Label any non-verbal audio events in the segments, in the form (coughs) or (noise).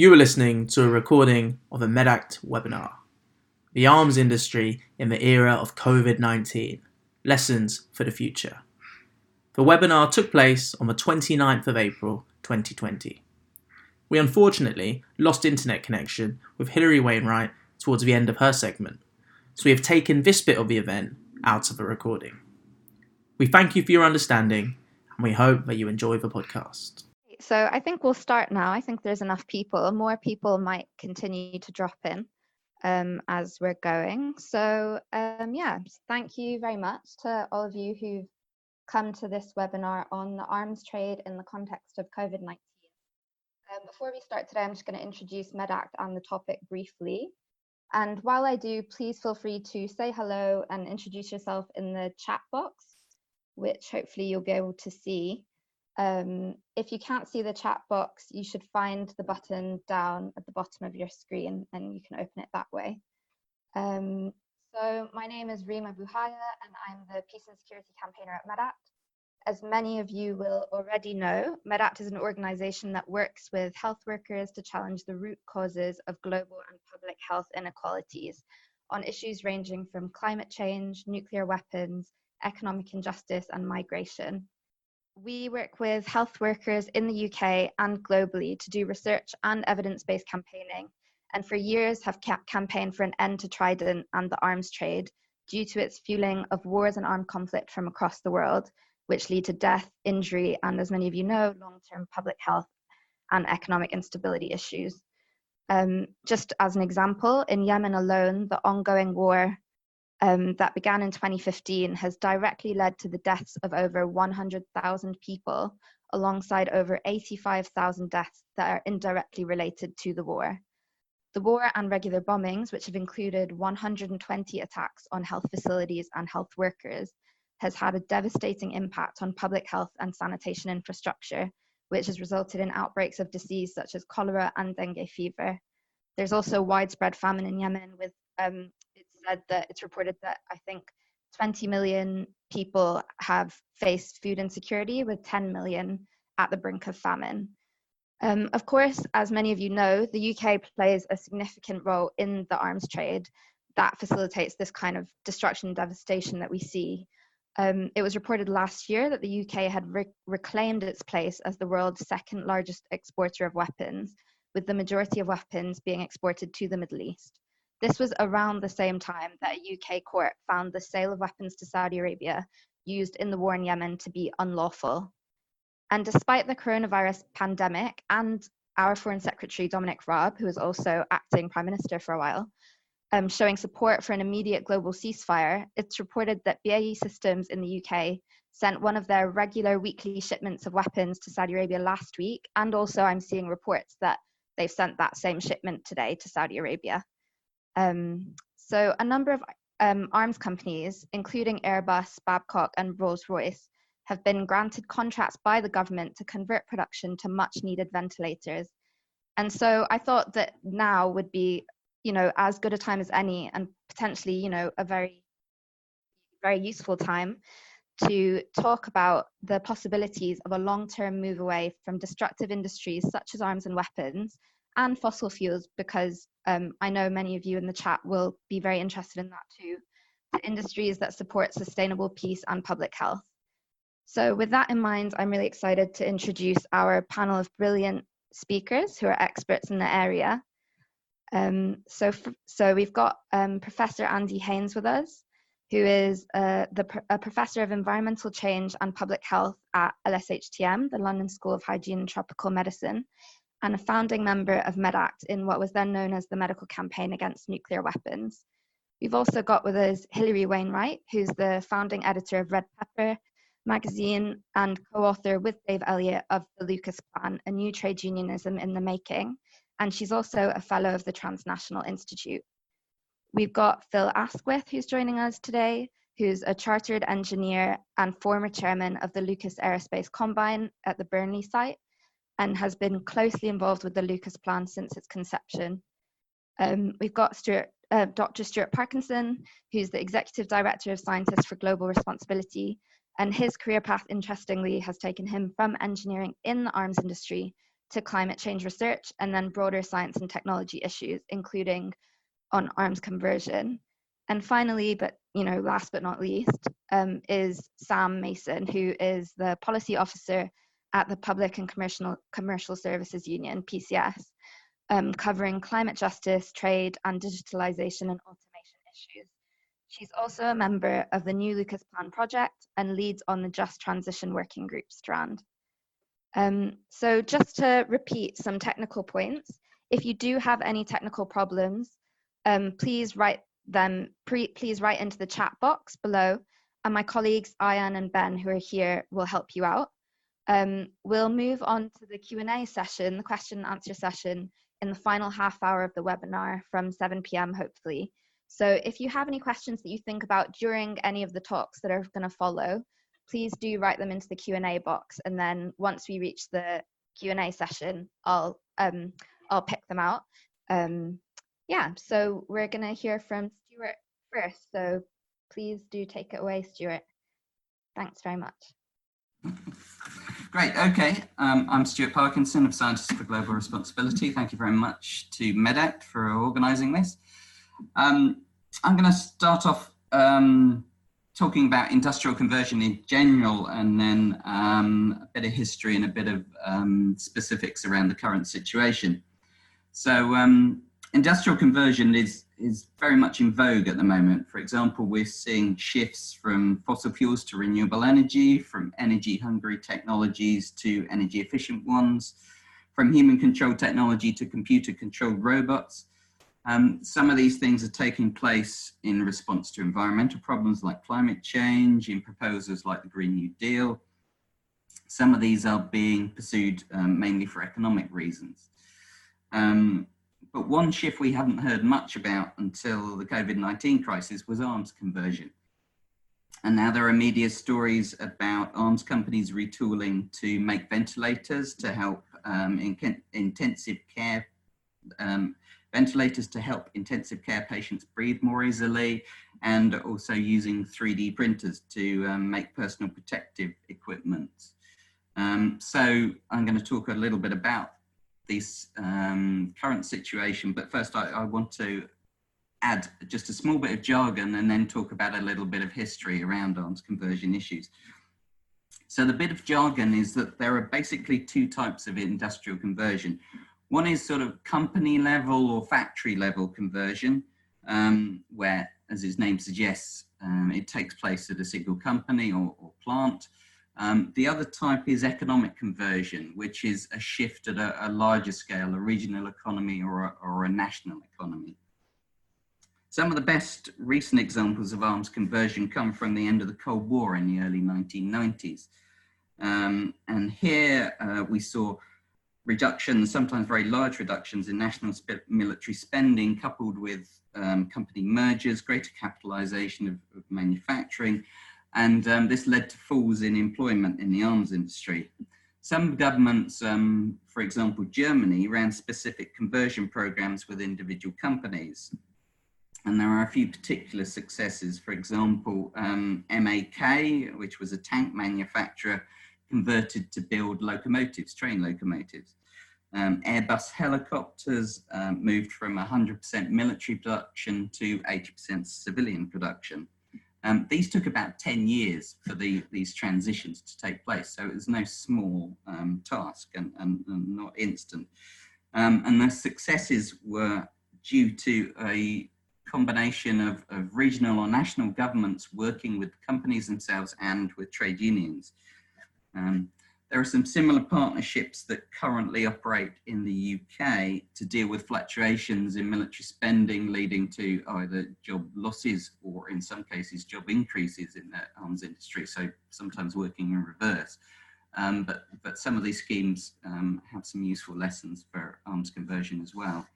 You are listening to a recording of a MedAct webinar. The arms industry in the era of COVID 19 Lessons for the Future. The webinar took place on the 29th of April 2020. We unfortunately lost internet connection with Hilary Wainwright towards the end of her segment, so we have taken this bit of the event out of the recording. We thank you for your understanding and we hope that you enjoy the podcast. So I think we'll start now. I think there's enough people. More people might continue to drop in um, as we're going. So um, yeah, thank you very much to all of you who've come to this webinar on the arms trade in the context of COVID-19. Um, before we start today, I'm just going to introduce MedAct and the topic briefly. And while I do, please feel free to say hello and introduce yourself in the chat box, which hopefully you'll be able to see. Um, if you can't see the chat box, you should find the button down at the bottom of your screen and you can open it that way. Um, so my name is Rima Buhaya and I'm the Peace and Security Campaigner at MedAct. As many of you will already know, MedAct is an organization that works with health workers to challenge the root causes of global and public health inequalities on issues ranging from climate change, nuclear weapons, economic injustice and migration. We work with health workers in the UK and globally to do research and evidence based campaigning, and for years have campaigned for an end to Trident and the arms trade due to its fueling of wars and armed conflict from across the world, which lead to death, injury, and as many of you know, long term public health and economic instability issues. Um, just as an example, in Yemen alone, the ongoing war um, that began in 2015 has directly led to the deaths of over 100,000 people, alongside over 85,000 deaths that are indirectly related to the war. The war and regular bombings, which have included 120 attacks on health facilities and health workers, has had a devastating impact on public health and sanitation infrastructure, which has resulted in outbreaks of disease such as cholera and dengue fever. There's also widespread famine in Yemen, with um, said that it's reported that I think 20 million people have faced food insecurity, with 10 million at the brink of famine. Um, of course, as many of you know, the UK plays a significant role in the arms trade that facilitates this kind of destruction and devastation that we see. Um, it was reported last year that the UK had re- reclaimed its place as the world's second largest exporter of weapons, with the majority of weapons being exported to the Middle East. This was around the same time that a UK court found the sale of weapons to Saudi Arabia used in the war in Yemen to be unlawful. And despite the coronavirus pandemic and our Foreign Secretary Dominic Raab, who was also acting Prime Minister for a while, um, showing support for an immediate global ceasefire, it's reported that BAE Systems in the UK sent one of their regular weekly shipments of weapons to Saudi Arabia last week. And also, I'm seeing reports that they've sent that same shipment today to Saudi Arabia. Um, so a number of um, arms companies, including Airbus, Babcock, and Rolls-Royce, have been granted contracts by the government to convert production to much needed ventilators. And so I thought that now would be, you know, as good a time as any and potentially, you know, a very, very useful time to talk about the possibilities of a long-term move away from destructive industries such as arms and weapons and fossil fuels because um, I know many of you in the chat will be very interested in that too, to industries that support sustainable peace and public health. So with that in mind, I'm really excited to introduce our panel of brilliant speakers who are experts in the area. Um, so, so we've got um, Professor Andy Haines with us, who is uh, the, a professor of environmental change and public health at LSHTM, the London School of Hygiene and Tropical Medicine, and a founding member of MedAct in what was then known as the Medical Campaign Against Nuclear Weapons. We've also got with us Hilary Wainwright, who's the founding editor of Red Pepper magazine and co-author with Dave Elliott of the Lucas Plan, a new trade unionism in the making. And she's also a fellow of the Transnational Institute. We've got Phil Asquith, who's joining us today, who's a chartered engineer and former chairman of the Lucas Aerospace Combine at the Burnley site, and has been closely involved with the Lucas plan since its conception. Um, we've got Stuart, uh, Dr. Stuart Parkinson, who's the Executive Director of Scientists for Global Responsibility, and his career path, interestingly, has taken him from engineering in the arms industry to climate change research and then broader science and technology issues, including on arms conversion. And finally, but you know, last but not least, um, is Sam Mason, who is the policy officer at the Public and Commercial Commercial Services Union (PCS), um, covering climate justice, trade, and digitalization and automation issues. She's also a member of the New Lucas Plan project and leads on the Just Transition Working Group strand. Um, so just to repeat some technical points, if you do have any technical problems, um, please write them, please write into the chat box below and my colleagues Ian and Ben who are here will help you out. Um, we'll move on to the Q&A session, the question and answer session in the final half hour of the webinar from 7 p.m. hopefully. So if you have any questions that you think about during any of the talks that are going to follow, please do write them into the Q&A box. And then once we reach the Q&A session, I'll, um, I'll pick them out. Um, yeah, so we're going to hear from Stuart first. So please do take it away, Stuart. Thanks very much. Great, okay. Um, I'm Stuart Parkinson of Scientists for Global Responsibility. Thank you very much to MEDACT for organising this. Um, I'm going to start off um, talking about industrial conversion in general and then um, a bit of history and a bit of um, specifics around the current situation. So um, industrial conversion is, is very much in vogue at the moment. For example, we're seeing shifts from fossil fuels to renewable energy, from energy hungry technologies to energy efficient ones, from human controlled technology to computer controlled robots. Um, some of these things are taking place in response to environmental problems like climate change, in proposals like the Green New Deal. Some of these are being pursued um, mainly for economic reasons. Um, but one shift we haven't heard much about until the COVID-19 crisis was arms conversion. And now there are media stories about arms companies retooling to make ventilators to help um, in intensive care, um, ventilators to help intensive care patients breathe more easily, and also using 3D printers to um, make personal protective equipment. Um, so I'm going to talk a little bit about this um, current situation. But first, I, I, want to add just a small bit of jargon and then talk about a little bit of history around arms conversion issues. So the bit of jargon is that there are basically two types of industrial conversion. One is sort of company level or factory level conversion, um, where, as his name suggests, um, it takes place at a single company or, or plant. Um, the other type is economic conversion, which is a shift at a, a larger scale, a regional economy or a, or a national economy. Some of the best recent examples of arms conversion come from the end of the Cold War in the early 1990s. Um, and here uh, we saw reductions, sometimes very large reductions in national sp military spending coupled with um, company mergers, greater capitalization of, of manufacturing, and um, this led to falls in employment in the arms industry. Some governments, um, for example, Germany, ran specific conversion programs with individual companies. And there are a few particular successes. For example, um, MAK, which was a tank manufacturer, converted to build locomotives, train locomotives. Um, Airbus helicopters um, moved from 100% military production to 80% civilian production. Um, these took about 10 years for the, these transitions to take place, so it was no small um, task and, and, and, not instant. Um, and the successes were due to a combination of, of, regional or national governments working with companies themselves and with trade unions. Um, there are some similar partnerships that currently operate in the UK to deal with fluctuations in military spending leading to either job losses or in some cases job increases in the arms industry, so sometimes working in reverse. Um, but, but some of these schemes um, have some useful lessons for arms conversion as well.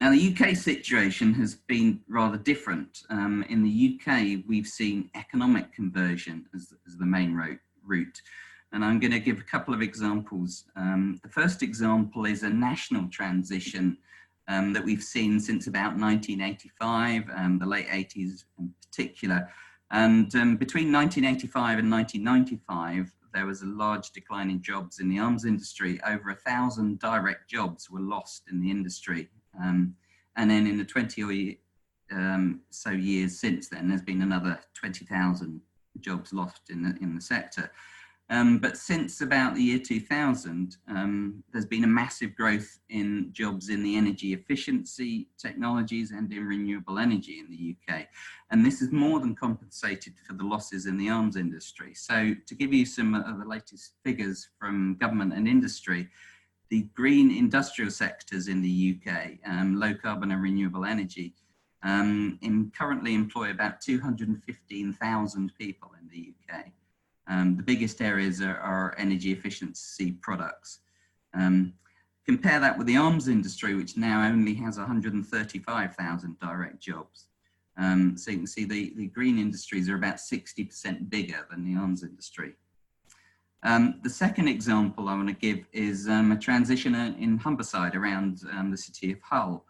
Now, the UK situation has been rather different. Um, in the UK, we've seen economic conversion as, as the main route. route and I'm going to give a couple of examples. Um, the first example is a national transition um, that we've seen since about 1985, um, the late 80s in particular. And um, between 1985 and 1995, there was a large decline in jobs in the arms industry. Over a thousand direct jobs were lost in the industry. Um, and then in the 20 or um, so years since then, there's been another 20,000 jobs lost in the, in the sector. Um, but since about the year 2000, um, there's been a massive growth in jobs in the energy efficiency technologies and in renewable energy in the UK. And this is more than compensated for the losses in the arms industry. So to give you some of the latest figures from government and industry, the green industrial sectors in the UK, um, low carbon and renewable energy, um, currently employ about 215,000 people in the UK. Um, the biggest areas are, are energy efficiency products. Um, compare that with the arms industry, which now only has 135,000 direct jobs. Um, so you can see the, the green industries are about 60% bigger than the arms industry. Um, the second example I want to give is um, a transition in Humberside around um, the city of Hull.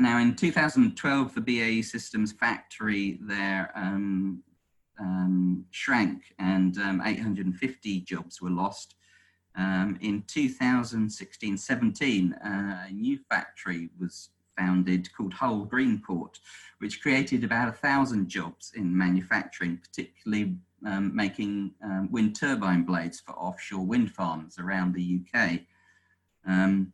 Now in 2012, the BAE Systems factory there um, um, shrank and 850 jobs were lost. in 2016-17, uh, a new factory was founded called Hull Greenport, which created about a thousand jobs in manufacturing, particularly um, making um, wind turbine blades for offshore wind farms around the UK. Um,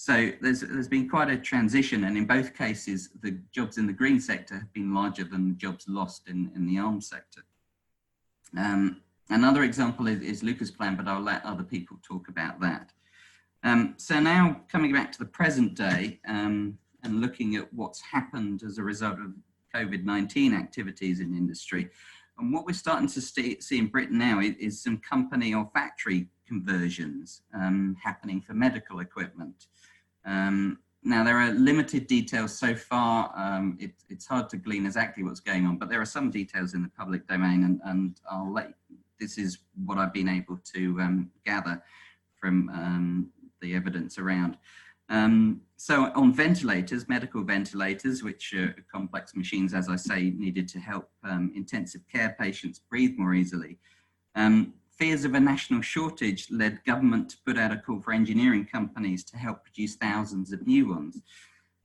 so there's, there's been quite a transition and in both cases, the jobs in the green sector have been larger than the jobs lost in, in the arms sector. Um, another example is, is Lucas Plan, but I'll let other people talk about that. Um, so now coming back to the present day um, and looking at what's happened as a result of COVID-19 activities in industry, and what we're starting to see in Britain now is, is some company or factory conversions um, happening for medical equipment. Um, now, there are limited details so far. Um, it, it's hard to glean exactly what's going on, but there are some details in the public domain, and, and I'll let this is what I've been able to um, gather from um, the evidence around. Um, so on ventilators, medical ventilators, which are complex machines, as I say, needed to help um, intensive care patients breathe more easily. Um, fears of a national shortage led government to put out a call for engineering companies to help produce thousands of new ones.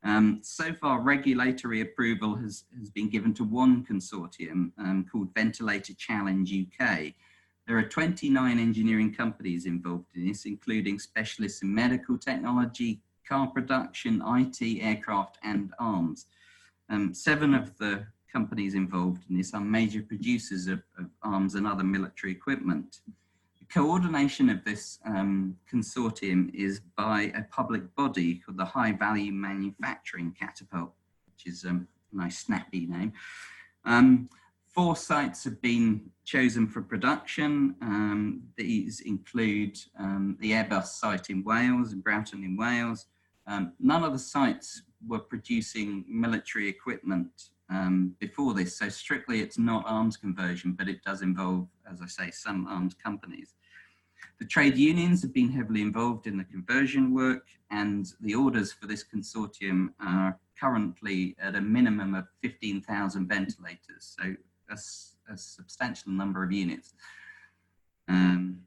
Um, so far, regulatory approval has, has been given to one consortium um, called Ventilator Challenge UK, there are 29 engineering companies involved in this, including specialists in medical technology, car production, IT, aircraft, and arms. Um, seven of the companies involved in this are major producers of, of arms and other military equipment. The coordination of this um, consortium is by a public body called the High Value Manufacturing Catapult, which is um, a nice snappy name. Um, four sites have been chosen for production. Um, these include um, the Airbus site in Wales, in Broughton in Wales, um, none of the sites were producing military equipment um, before this, so strictly it's not arms conversion, but it does involve, as I say, some arms companies. The trade unions have been heavily involved in the conversion work, and the orders for this consortium are currently at a minimum of 15,000 ventilators, so a, a, substantial number of units. Um,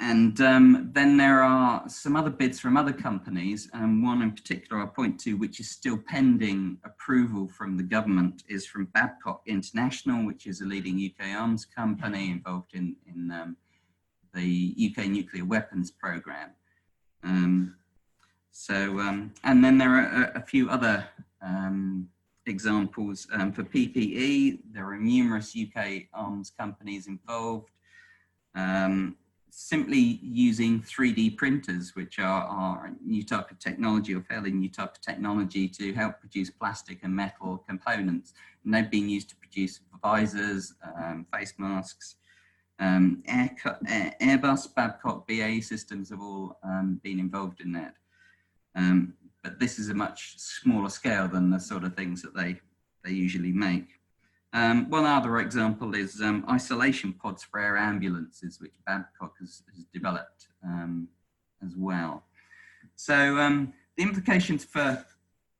and um, then there are some other bids from other companies, and one in particular I'll point to, which is still pending approval from the government, is from Babcock International, which is a leading UK arms company involved in, in um, the UK nuclear weapons program. Um, so, um, and then there are a, a few other um, examples um, for PPE. There are numerous UK arms companies involved. Um, simply using 3D printers, which are, are a new type of technology or fairly new type of technology to help produce plastic and metal components. And they've been used to produce visors, um, face masks, um, Air, Airbus, Babcock, BAE systems have all um, been involved in that. Um, but this is a much smaller scale than the sort of things that they, they usually make. Um, one other example is um, isolation pods for air ambulances, which Babcock has, has developed um, as well. So um, the implications for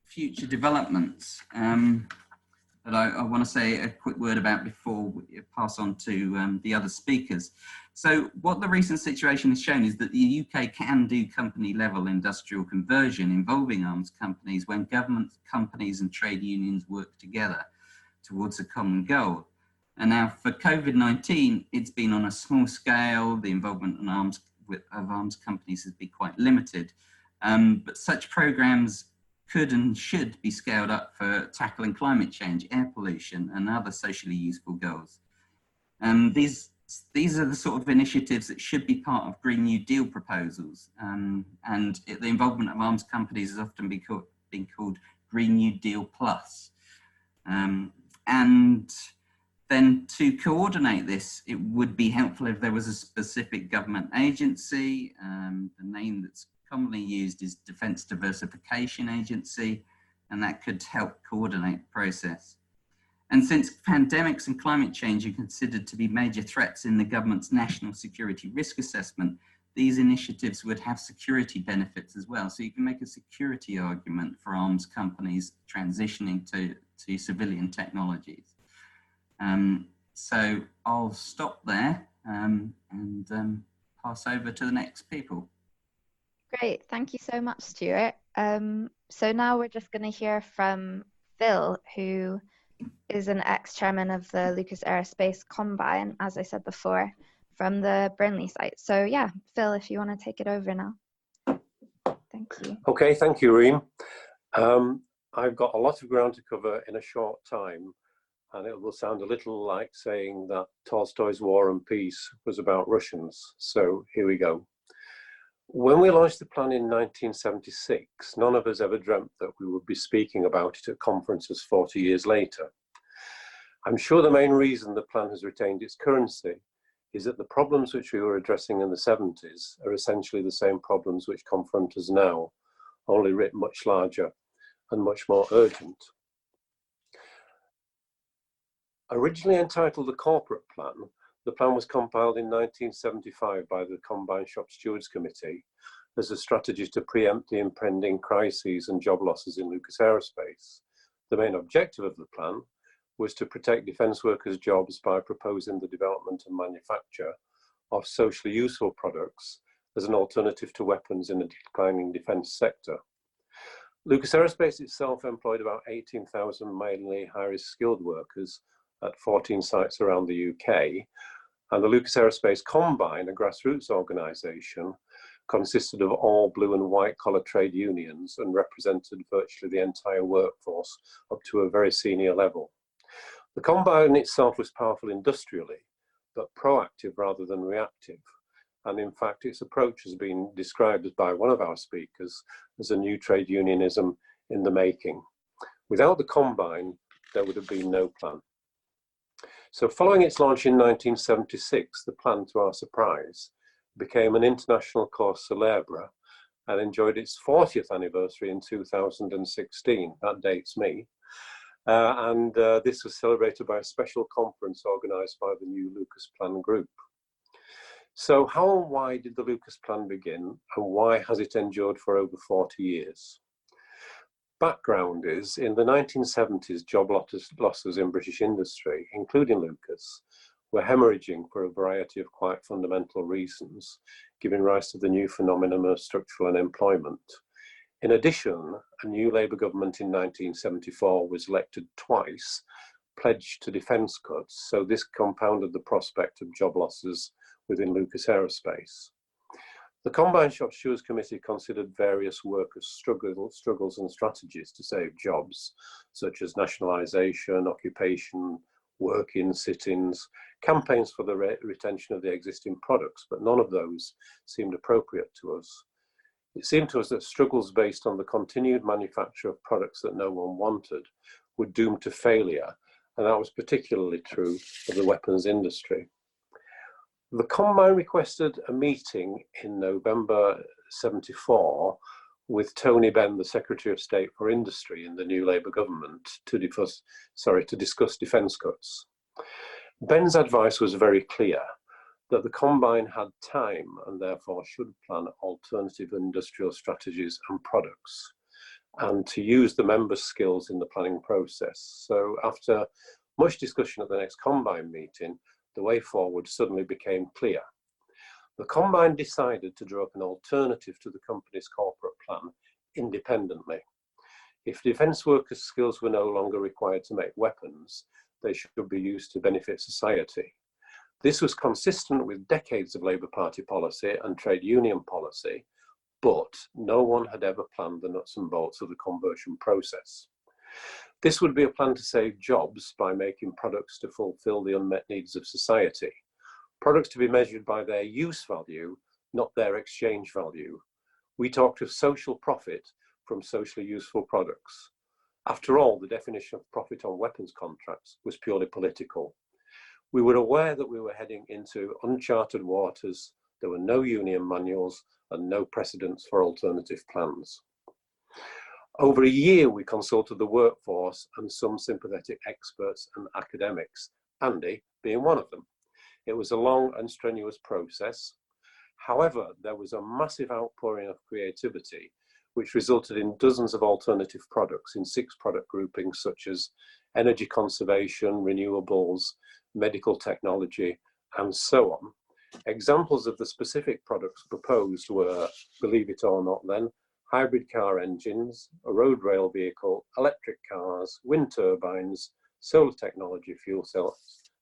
future developments. Um, that I, I want to say a quick word about before we pass on to um, the other speakers. So what the recent situation has shown is that the UK can do company level industrial conversion involving arms companies when government companies and trade unions work together towards a common goal. And now for COVID-19, it's been on a small scale. The involvement in arms with, of arms companies has been quite limited. Um, but such programs could and should be scaled up for tackling climate change, air pollution, and other socially useful goals. Um, these, these are the sort of initiatives that should be part of Green New Deal proposals. Um, and it, the involvement of arms companies has often been called, been called Green New Deal Plus. Um, and then to coordinate this, it would be helpful if there was a specific government agency. Um, the name that's commonly used is Defence Diversification Agency, and that could help coordinate the process. And since pandemics and climate change are considered to be major threats in the government's national security risk assessment, these initiatives would have security benefits as well. So you can make a security argument for arms companies transitioning to, to civilian technologies. Um, so I'll stop there um, and um, pass over to the next people. Great, thank you so much, Stuart. Um, so now we're just going to hear from Phil, who is an ex-chairman of the Lucas Aerospace Combine, as I said before, from the Burnley site. So yeah, Phil, if you want to take it over now. Thank you. Okay, thank you, Reem. Um, I've got a lot of ground to cover in a short time, and it will sound a little like saying that Tolstoy's War and Peace was about Russians. So here we go. When we launched the plan in 1976, none of us ever dreamt that we would be speaking about it at conferences 40 years later. I'm sure the main reason the plan has retained its currency is that the problems which we were addressing in the 70s are essentially the same problems which confront us now, only writ much larger and much more urgent. Originally entitled the Corporate Plan, the plan was compiled in 1975 by the Combine Shop Stewards Committee as a strategy to preempt the impending crises and job losses in Lucas Aerospace. The main objective of the plan was to protect defence workers' jobs by proposing the development and manufacture of socially useful products as an alternative to weapons in a declining defence sector. Lucas Aerospace itself employed about 18,000 mainly high-risk skilled workers at 14 sites around the UK, and the Lucas Aerospace Combine, a grassroots organisation, consisted of all blue and white collar trade unions and represented virtually the entire workforce up to a very senior level. The Combine itself was powerful industrially, but proactive rather than reactive. And in fact, its approach has been described by one of our speakers as a new trade unionism in the making. Without the Combine, there would have been no plan. So following its launch in 1976, the plan, to our surprise, became an international cause celebre and enjoyed its 40th anniversary in 2016. That dates me. Uh, and uh, this was celebrated by a special conference organised by the new Lucas Plan Group. So how and why did the Lucas Plan begin and why has it endured for over 40 years? background is in the 1970s, job losses in British industry, including Lucas, were hemorrhaging for a variety of quite fundamental reasons, giving rise to the new phenomenon of structural unemployment. In addition, a new Labour government in 1974 was elected twice, pledged to defence cuts, so this compounded the prospect of job losses within Lucas Aerospace. The Combine Shop Stewards Committee considered various workers' struggle, struggles and strategies to save jobs, such as nationalisation, occupation, work-in, sit-ins, campaigns for the re retention of the existing products, but none of those seemed appropriate to us. It seemed to us that struggles based on the continued manufacture of products that no one wanted were doomed to failure, and that was particularly true of the weapons industry. The Combine requested a meeting in November 74 with Tony Benn, the Secretary of State for Industry in the new Labour government, to, discuss, sorry, to discuss defence cuts. Benn's advice was very clear that the Combine had time and therefore should plan alternative industrial strategies and products. and to use the members' skills in the planning process. So after much discussion at the next Combine meeting, the way forward suddenly became clear. The Combine decided to draw up an alternative to the company's corporate plan independently. If defence workers' skills were no longer required to make weapons, they should be used to benefit society. This was consistent with decades of Labour Party policy and trade union policy, but no one had ever planned the nuts and bolts of the conversion process. This would be a plan to save jobs by making products to fulfill the unmet needs of society. Products to be measured by their use value, not their exchange value. We talked of social profit from socially useful products. After all, the definition of profit on weapons contracts was purely political. We were aware that we were heading into uncharted waters. There were no union manuals and no precedents for alternative plans. Over a year, we consulted the workforce and some sympathetic experts and academics, Andy being one of them. It was a long and strenuous process. However, there was a massive outpouring of creativity, which resulted in dozens of alternative products in six product groupings such as energy conservation, renewables, medical technology, and so on. Examples of the specific products proposed were, believe it or not then, hybrid car engines, a road rail vehicle, electric cars, wind turbines, solar technology fuel cells,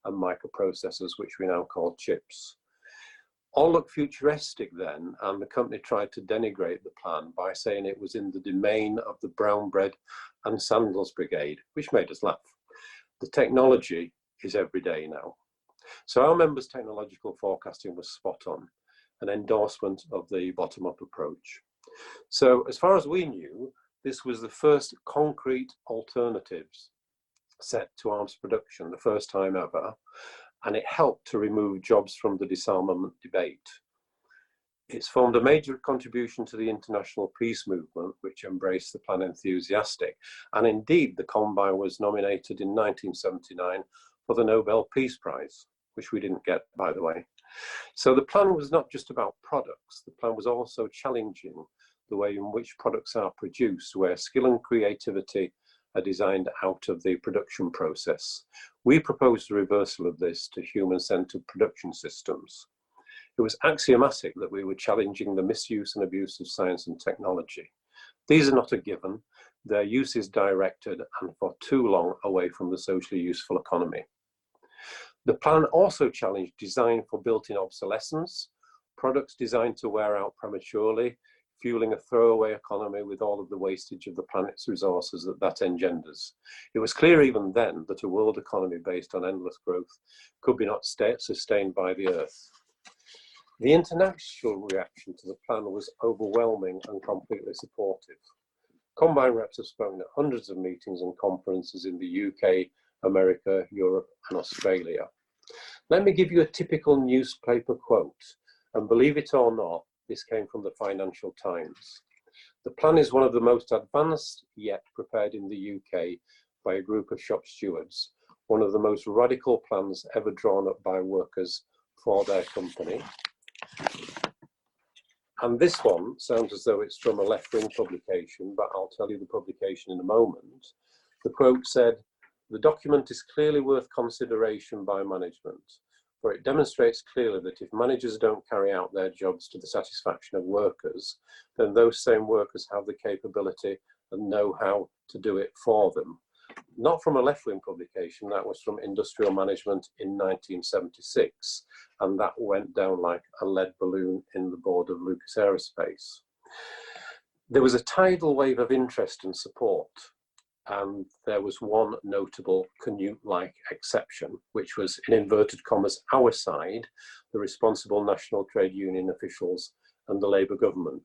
and microprocessors, which we now call chips. All looked futuristic then, and the company tried to denigrate the plan by saying it was in the domain of the brown bread and sandals brigade, which made us laugh. The technology is every day now. So our members' technological forecasting was spot on, an endorsement of the bottom-up approach. So as far as we knew, this was the first concrete alternatives set to arms production, the first time ever, and it helped to remove jobs from the disarmament debate. It's formed a major contribution to the international peace movement, which embraced the plan enthusiastic. And indeed, the Combine was nominated in 1979 for the Nobel Peace Prize, which we didn't get, by the way. So the plan was not just about products, the plan was also challenging the way in which products are produced, where skill and creativity are designed out of the production process. We proposed the reversal of this to human-centered production systems. It was axiomatic that we were challenging the misuse and abuse of science and technology. These are not a given. Their use is directed and for too long away from the socially useful economy. The plan also challenged design for built-in obsolescence, products designed to wear out prematurely, fueling a throwaway economy with all of the wastage of the planet's resources that that engenders. It was clear even then that a world economy based on endless growth could be not sustained by the Earth. The international reaction to the plan was overwhelming and completely supportive. Combine reps have spoken at hundreds of meetings and conferences in the UK, America, Europe, and Australia. Let me give you a typical newspaper quote, and believe it or not, this came from the Financial Times. The plan is one of the most advanced yet prepared in the UK by a group of shop stewards, one of the most radical plans ever drawn up by workers for their company. And this one sounds as though it's from a left-wing publication, but I'll tell you the publication in a moment. The quote said, the document is clearly worth consideration by management, for it demonstrates clearly that if managers don't carry out their jobs to the satisfaction of workers, then those same workers have the capability and know how to do it for them. Not from a left-wing publication, that was from Industrial Management in 1976, and that went down like a lead balloon in the board of Lucas Aerospace. There was a tidal wave of interest and support and there was one notable Canute-like exception, which was, in inverted commas, our side, the responsible national trade union officials and the Labour government.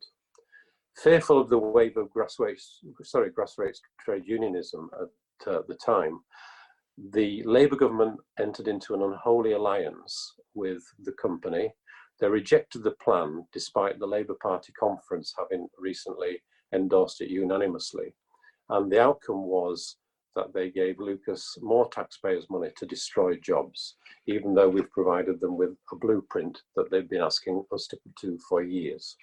Fearful of the wave of grassroots, sorry, grassroots trade unionism at uh, the time, the Labour government entered into an unholy alliance with the company. They rejected the plan despite the Labour Party conference having recently endorsed it unanimously. And the outcome was that they gave Lucas more taxpayers' money to destroy jobs, even though we've provided them with a blueprint that they've been asking us to do for years.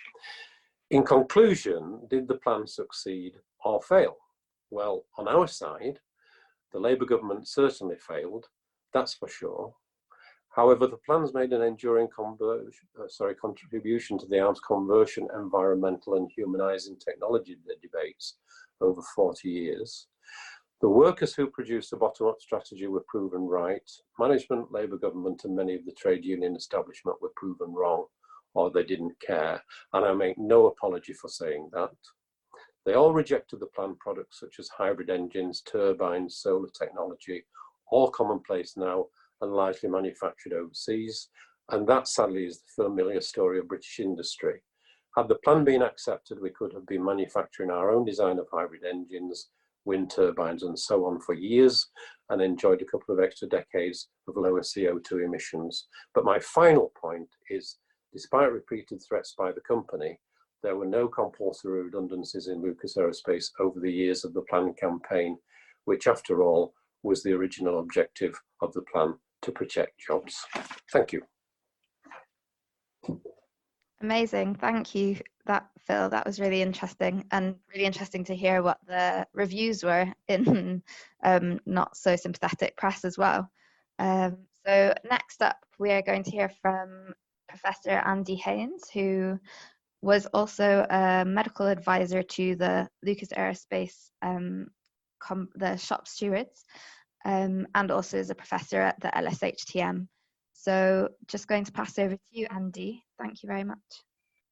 In conclusion, did the plan succeed or fail? Well, on our side, the Labour government certainly failed, that's for sure. However, the plans made an enduring uh, sorry, contribution to the arms conversion, environmental and humanising technology debates over 40 years. The workers who produced the bottom-up strategy were proven right. Management, Labour government and many of the trade union establishment were proven wrong or they didn't care. And I make no apology for saying that. They all rejected the planned products such as hybrid engines, turbines, solar technology, all commonplace now and largely manufactured overseas. And that sadly is the familiar story of British industry. Had the plan been accepted, we could have been manufacturing our own design of hybrid engines, wind turbines and so on for years and enjoyed a couple of extra decades of lower CO2 emissions. But my final point is, despite repeated threats by the company, there were no compulsory redundancies in Lucas Aerospace over the years of the plan campaign, which after all was the original objective of the plan to protect jobs. Thank you. Amazing. Thank you, that Phil. That was really interesting and really interesting to hear what the reviews were in (laughs) um, not so sympathetic press as well. Um, so next up, we are going to hear from Professor Andy Haines, who was also a medical advisor to the Lucas Aerospace, um, the shop stewards, um, and also is a professor at the LSHTM. So just going to pass over to you, Andy. Thank you very much.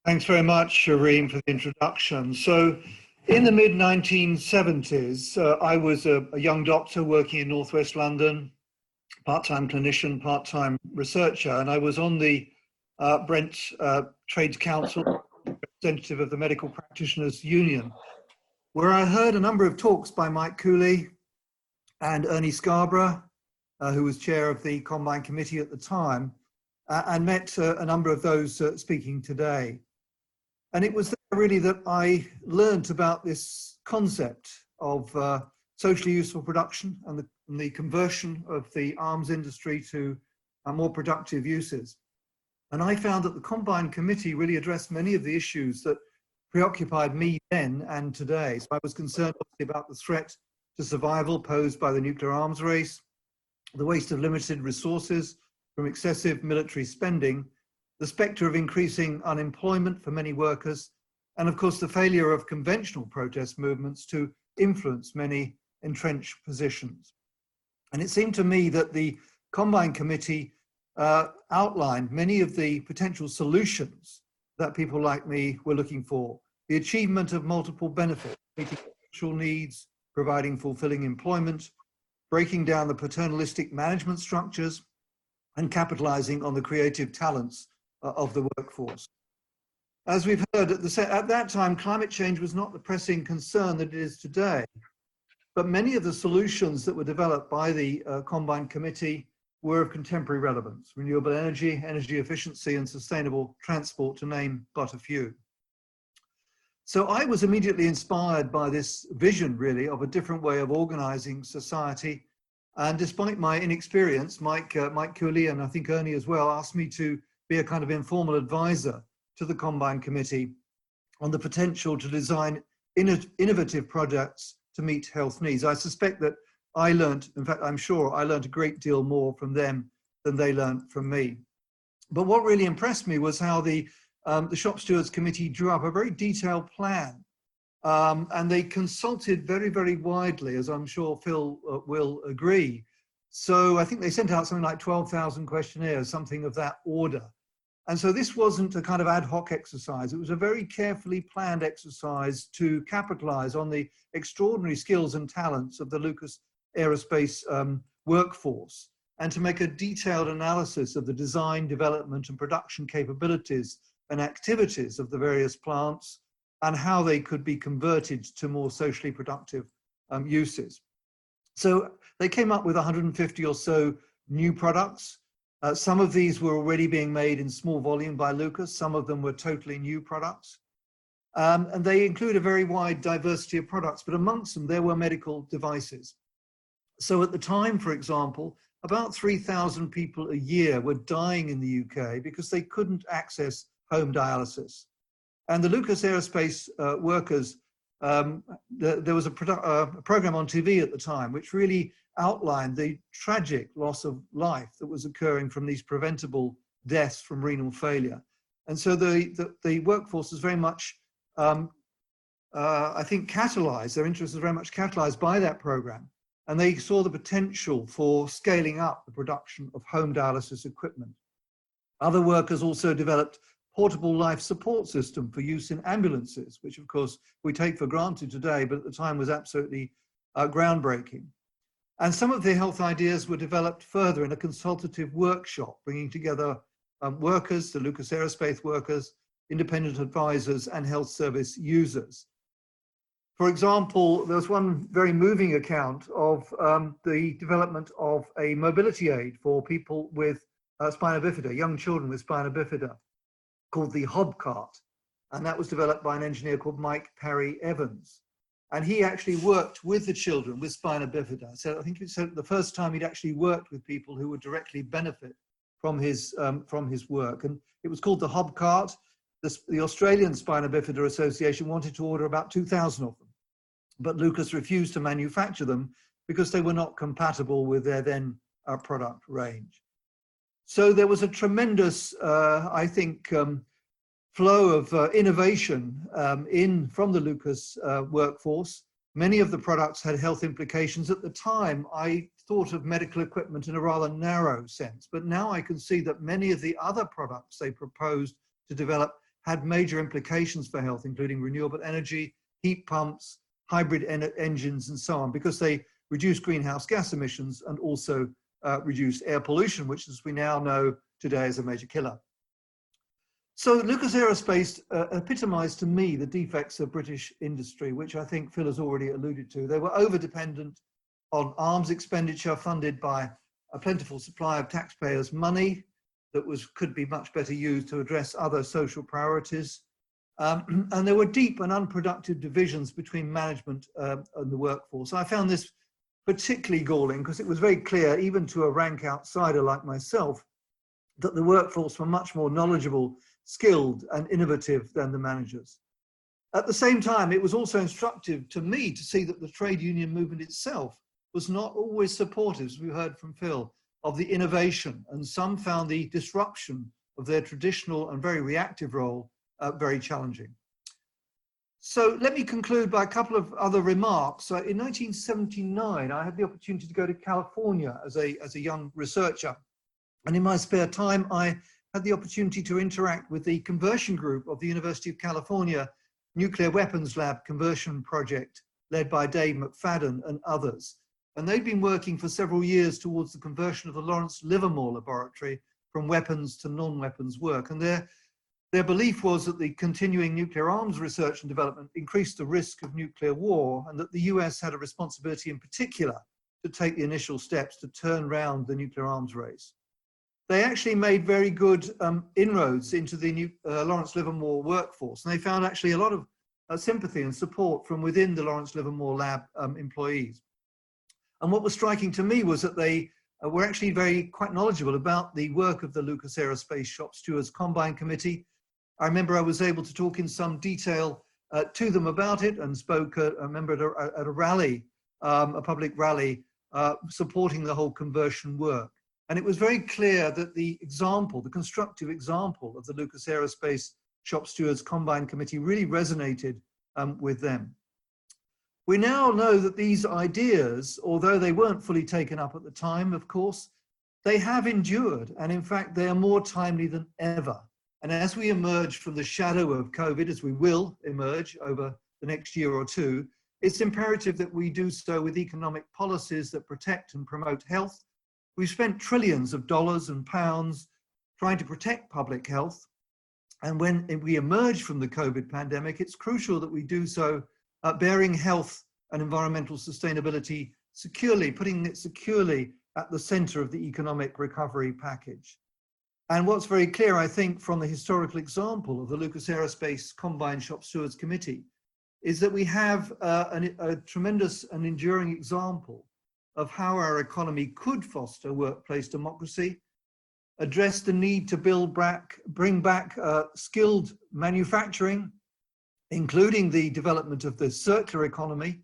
Thanks very much, Shireen, for the introduction. So in the mid 1970s, uh, I was a, a, young doctor working in Northwest London, part-time clinician, part-time researcher, and I was on the uh, Brent uh, Trades Council, representative of the Medical Practitioners Union, where I heard a number of talks by Mike Cooley, and Ernie Scarbrow, uh, who was chair of the Combine Committee at the time, uh, and met uh, a number of those uh, speaking today. And it was there really that I learned about this concept of uh, socially useful production and the, and the, conversion of the arms industry to more productive uses. And I found that the Combine Committee really addressed many of the issues that preoccupied me then and today. So I was concerned about the threat to survival posed by the nuclear arms race, the waste of limited resources from excessive military spending, the spectre of increasing unemployment for many workers, and of course the failure of conventional protest movements to influence many entrenched positions. And it seemed to me that the Combine Committee uh, outlined many of the potential solutions that people like me were looking for. The achievement of multiple benefits, meeting social needs, providing fulfilling employment, breaking down the paternalistic management structures, and capitalizing on the creative talents uh, of the workforce. As we've heard, at, the, at that time, climate change was not the pressing concern that it is today, but many of the solutions that were developed by the uh, Combine Committee were of contemporary relevance, renewable energy, energy efficiency, and sustainable transport, to name but a few. So I was immediately inspired by this vision, really, of a different way of organizing society. And despite my inexperience, Mike, uh, Mike Cooley and I think Ernie as well asked me to be a kind of informal advisor to the Combine Committee on the potential to design innovative projects to meet health needs. I suspect that I learned, in fact, I'm sure I learned a great deal more from them than they learned from me. But what really impressed me was how the um, the Shop Stewards Committee drew up a very detailed plan um, and they consulted very, very widely, as I'm sure Phil uh, will agree. So I think they sent out something like 12,000 questionnaires, something of that order. And so this wasn't a kind of ad hoc exercise. It was a very carefully planned exercise to capitalize on the extraordinary skills and talents of the Lucas Aerospace um, workforce and to make a detailed analysis of the design, development and production capabilities and activities of the various plants and how they could be converted to more socially productive um, uses. So they came up with 150 or so new products. Uh, some of these were already being made in small volume by Lucas. Some of them were totally new products. Um, and they include a very wide diversity of products, but amongst them there were medical devices. So at the time, for example, about 3,000 people a year were dying in the UK because they couldn't access home dialysis. And the Lucas Aerospace uh, workers, um, the, there was a, produ- uh, a program on TV at the time which really outlined the tragic loss of life that was occurring from these preventable deaths from renal failure. And so the, the, the workforce was very much, um, uh, I think, catalyzed, their interest was very much catalyzed by that program. And they saw the potential for scaling up the production of home dialysis equipment. Other workers also developed portable life support system for use in ambulances, which of course we take for granted today, but at the time was absolutely uh, groundbreaking. And some of the health ideas were developed further in a consultative workshop, bringing together um, workers, the Lucas Aerospace workers, independent advisors, and health service users. For example, there was one very moving account of um, the development of a mobility aid for people with uh, spina bifida, young children with spina bifida, called the Hobcart. And that was developed by an engineer called Mike Parry Evans. And he actually worked with the children with spina bifida. So I think it's the first time he'd actually worked with people who would directly benefit from his, um, from his work. And it was called the Hobcart. The, the Australian Spina Bifida Association wanted to order about 2,000 of them but Lucas refused to manufacture them because they were not compatible with their then uh, product range. So there was a tremendous, uh, I think, um, flow of uh, innovation um, in from the Lucas uh, workforce. Many of the products had health implications. At the time, I thought of medical equipment in a rather narrow sense, but now I can see that many of the other products they proposed to develop had major implications for health, including renewable energy, heat pumps, hybrid en engines and so on, because they reduce greenhouse gas emissions and also uh, reduce air pollution, which as we now know today is a major killer. So Lucas Aerospace uh, epitomized to me the defects of British industry, which I think Phil has already alluded to. They were over-dependent on arms expenditure funded by a plentiful supply of taxpayers' money that was could be much better used to address other social priorities. Um, (clears throat) and there were deep and unproductive divisions between management uh, and the workforce. I found this particularly galling because it was very clear, even to a rank outsider like myself, that the workforce were much more knowledgeable, skilled, and innovative than the managers. At the same time, it was also instructive to me to see that the trade union movement itself was not always supportive, as we heard from Phil, of the innovation, and some found the disruption of their traditional and very reactive role uh, very challenging. So let me conclude by a couple of other remarks. Uh, in 1979, I had the opportunity to go to California as a, as a young researcher. And in my spare time, I had the opportunity to interact with the conversion group of the University of California Nuclear Weapons Lab Conversion Project, led by Dave McFadden and others. And they'd been working for several years towards the conversion of the Lawrence Livermore Laboratory from weapons to non-weapons work. And their their belief was that the continuing nuclear arms research and development increased the risk of nuclear war and that the US had a responsibility in particular to take the initial steps to turn round the nuclear arms race. They actually made very good um, inroads into the uh, Lawrence Livermore workforce and they found actually a lot of uh, sympathy and support from within the Lawrence Livermore lab um, employees. And what was striking to me was that they uh, were actually very quite knowledgeable about the work of the Lucas Aerospace Shop Stewards Combine Committee I remember I was able to talk in some detail uh, to them about it and spoke, at, I remember at a, at a rally, um, a public rally, uh, supporting the whole conversion work. And it was very clear that the example, the constructive example of the Lucas Aerospace Shop Stewards Combine Committee really resonated um, with them. We now know that these ideas, although they weren't fully taken up at the time, of course, they have endured. And in fact, they are more timely than ever. And as we emerge from the shadow of COVID, as we will emerge over the next year or two, it's imperative that we do so with economic policies that protect and promote health. We've spent trillions of dollars and pounds trying to protect public health. And when we emerge from the COVID pandemic, it's crucial that we do so uh, bearing health and environmental sustainability securely, putting it securely at the center of the economic recovery package. And what's very clear, I think, from the historical example of the Lucas Aerospace Combine Shop Stewards Committee is that we have uh, an, a tremendous and enduring example of how our economy could foster workplace democracy, address the need to build back, bring back uh, skilled manufacturing, including the development of the circular economy,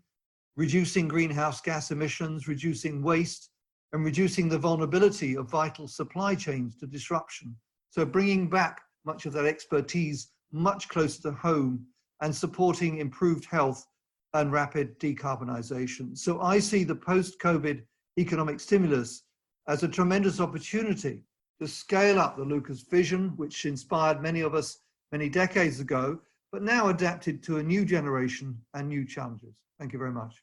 reducing greenhouse gas emissions, reducing waste, and reducing the vulnerability of vital supply chains to disruption. So bringing back much of that expertise much closer to home and supporting improved health and rapid decarbonisation. So I see the post-COVID economic stimulus as a tremendous opportunity to scale up the Lucas vision, which inspired many of us many decades ago, but now adapted to a new generation and new challenges. Thank you very much.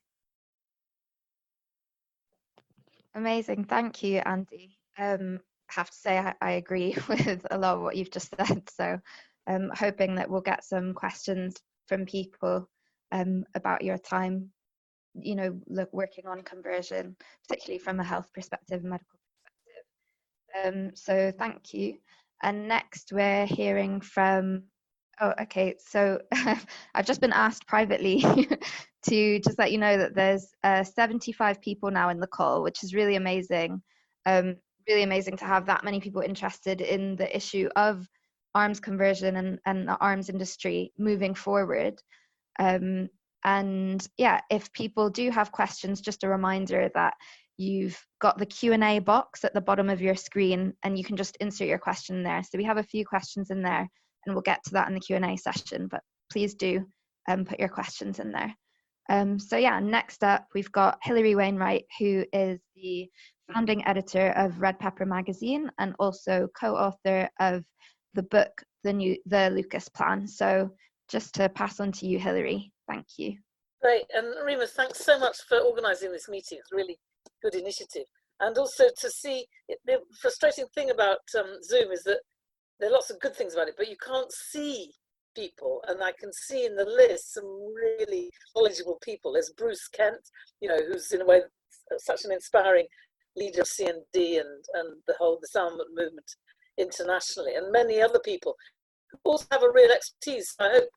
Amazing. Thank you, Andy. Um, I have to say, I, I, agree (laughs) with a lot of what you've just said. So I'm um, hoping that we'll get some questions from people um, about your time, you know, look, working on conversion, particularly from a health perspective, medical perspective. Um, so thank you. And next we're hearing from, oh, okay. So (laughs) I've just been asked privately (laughs) to just let you know that there's uh, 75 people now in the call, which is really amazing. Um, really amazing to have that many people interested in the issue of arms conversion and, and the arms industry moving forward. Um, and yeah, if people do have questions, just a reminder that you've got the Q&A box at the bottom of your screen and you can just insert your question there. So we have a few questions in there and we'll get to that in the Q&A session, but please do um, put your questions in there. Um, so yeah, next up we've got Hilary Wainwright, who is the founding editor of Red Pepper magazine and also co-author of the book, the new the Lucas Plan. So just to pass on to you, Hilary. Thank you. Great, and Remus, thanks so much for organising this meeting. It's really good initiative, and also to see the frustrating thing about um, Zoom is that there are lots of good things about it, but you can't see people, and I can see in the list some really knowledgeable people. There's Bruce Kent, you know, who's in a way such an inspiring leader of CND and and the whole disarmament movement internationally, and many other people who also have a real expertise. I hope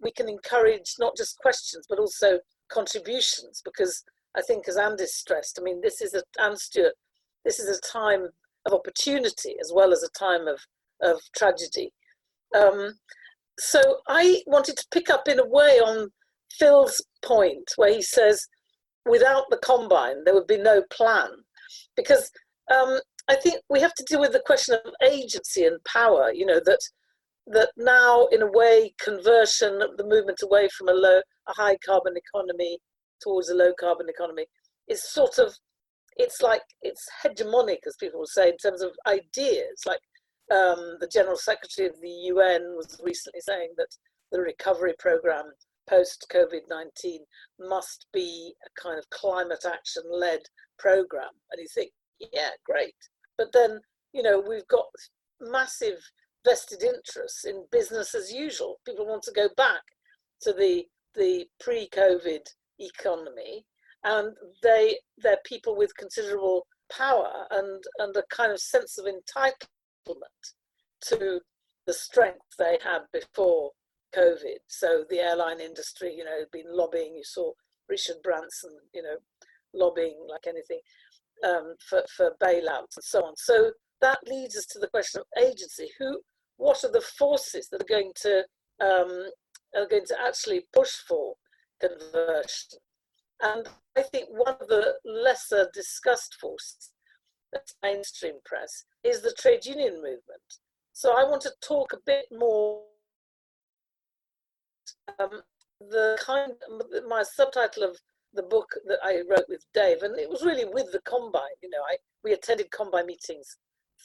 we can encourage not just questions but also contributions because I think, as Andy stressed, I mean, this is a and Stuart, this is a time of opportunity as well as a time of of tragedy. Um, so I wanted to pick up in a way on Phil's point where he says, without the combine, there would be no plan, because um, I think we have to deal with the question of agency and power. You know that that now, in a way, conversion, the movement away from a low, a high carbon economy towards a low carbon economy, is sort of, it's like it's hegemonic, as people will say, in terms of ideas. Like um, the General Secretary of the UN was recently saying that the recovery program post COVID 19 must be a kind of climate action led program. And you think, yeah, great. But then, you know, we've got massive vested interests in business as usual. People want to go back to the the pre-COVID economy, and they they're people with considerable power and and a kind of sense of entitlement to the strength they had before COVID. So the airline industry, you know, been lobbying. You saw Richard Branson, you know, lobbying like anything um, for for bailouts and so on. So that leads us to the question of agency. Who what are the forces that are going to um, are going to actually push for conversion? And I think one of the lesser discussed forces that's mainstream press is the trade union movement. So I want to talk a bit more. Um, the kind, my subtitle of the book that I wrote with Dave, and it was really with the Combine. You know, I we attended Combine meetings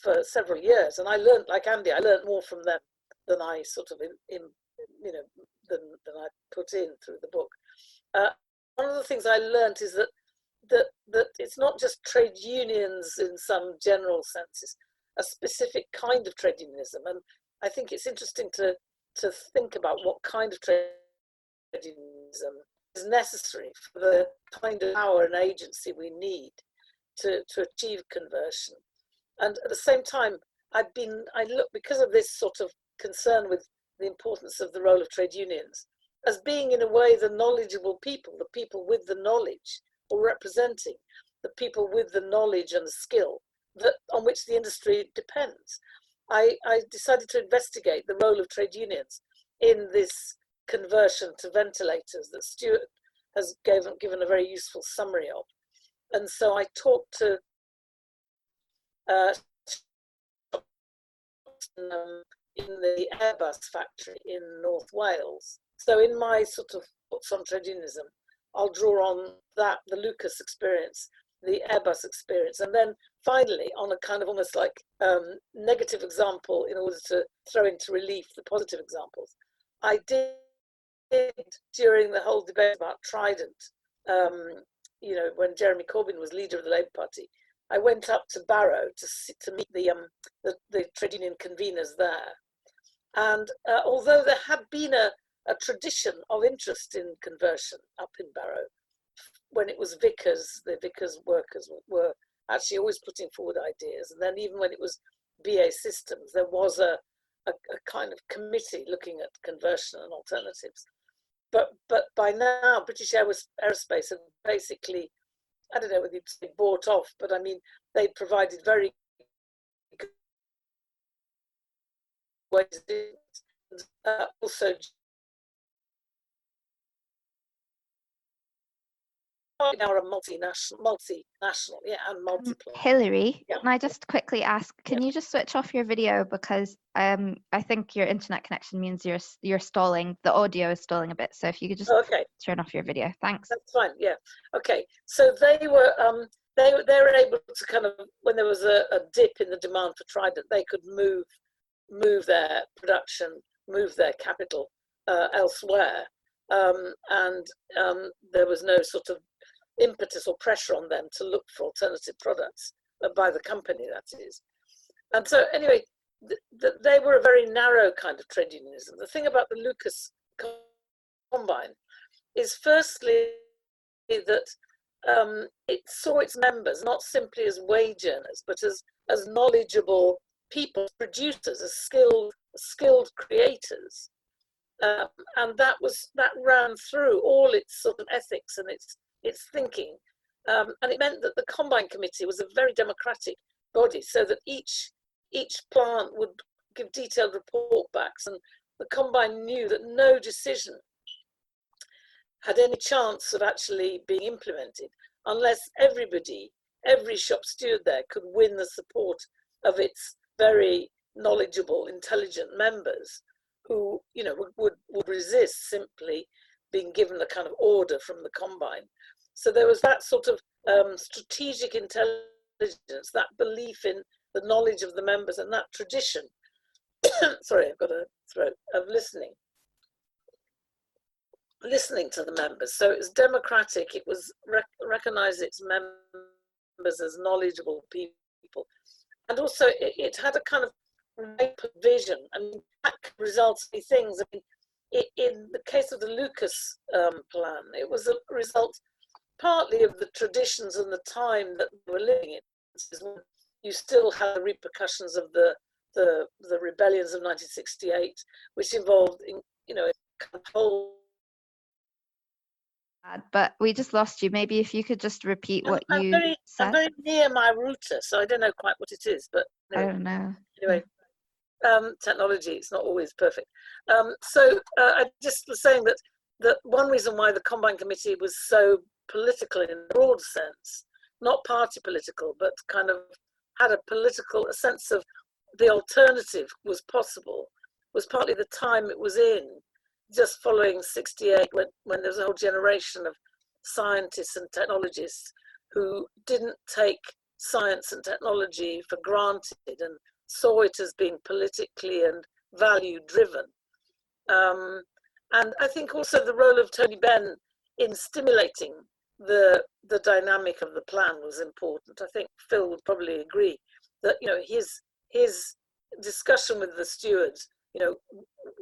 for several years, and I learned, like Andy, I learned more from them than I sort of in, in you know than than I put in through the book. Uh, one of the things I learned is that that it's not just trade unions in some general sense; it's a specific kind of trade unionism, and I think it's interesting to to think about what kind of trade unionism is necessary for the kind of power and agency we need to, to achieve conversion. And at the same time i've been i look because of this sort of concern with the importance of the role of trade unions as being in a way the knowledgeable people the people with the knowledge or representing the people with the knowledge and the skill that on which the industry depends I, I decided to investigate the role of trade unions in this conversion to ventilators that Stuart has given, given a very useful summary of. And so I talked to uh, in the Airbus factory in North Wales. So in my sort of books on trade unionism, I'll draw on that, the Lucas experience, the Airbus experience, and then finally on a kind of almost like um, negative example in order to throw into relief the positive examples. I did during the whole debate about Trident, um, you know, when Jeremy Corbyn was leader of the Labour Party, I went up to Barrow to see, to meet the, um, the, the trade union conveners there, and uh, although there had been a, a tradition of interest in conversion up in Barrow, when it was Vickers, the Vickers workers were actually always putting forward ideas, and then even when it was BAE Systems, there was a, a, a kind of committee looking at conversion and alternatives. But but by now, British Aerospace had basically I don't know whether you'd say bought off, but I mean, they provided very good ways. Uh, also, now are a multinational, multinational, yeah, and Um, multiple. Hilary, Yeah. can I just quickly ask, can you just switch off your video because um, I think your internet connection means you're you're stalling. The audio is stalling a bit. So if you could just Okay, turn off your video, thanks. that's fine. Yeah. Okay. So they were um, they were- they were able to kind of when there was a, a dip in the demand for Trident, they could move move their production, move their capital uh, elsewhere, um, and um, there was no sort of impetus or pressure on them to look for alternative products uh, by the company. That is, and so anyway, th- th- they were a very narrow kind of trade unionism. The thing about the Lucas Combine is firstly that um, it saw its members not simply as wage earners, but as, as knowledgeable people, producers, as skilled, skilled creators. Um, and that was that ran through all its sort of ethics and its its thinking. Um, and it meant that the Combine Committee was a very democratic body, so that each each plant would give detailed report backs, and the Combine knew that no decision had any chance of actually being implemented unless everybody, every shop steward there could win the support of its very knowledgeable, intelligent members who, you know, would, would, would resist simply being given a kind of order from the combine. So there was that sort of um, strategic intelligence, that belief in the knowledge of the members and that tradition. (coughs) Sorry, I've got a throat of listening listening to the members. So it was democratic. It was rec- recognized its members as knowledgeable people, and also it, it had a kind of vision, and that results in things. I mean, it, in the case of the Lucas um, plan, it was a result partly of the traditions and the time that we were living in. You still had the repercussions of the the, the rebellions of 1968, which involved, in, you know, a whole but we just lost you. Maybe if you could just repeat what I'm you very, I'm very near my router, so I don't know quite what it is, but I anyway, don't know. anyway um, technology it's not always perfect. Um, so uh, I just was saying that that one reason why the Combine Committee was so political in a broad sense, not party political, but kind of had a political a sense of the alternative was possible, was partly the time it was in, just following 68 when, when there was a whole generation of scientists and technologists who didn't take science and technology for granted and saw it as being politically and value driven. Um, and I think also the role of Tony Benn in stimulating the the dynamic of the plan was important. I think Phil would probably agree that you know his his discussion with the stewards, you know,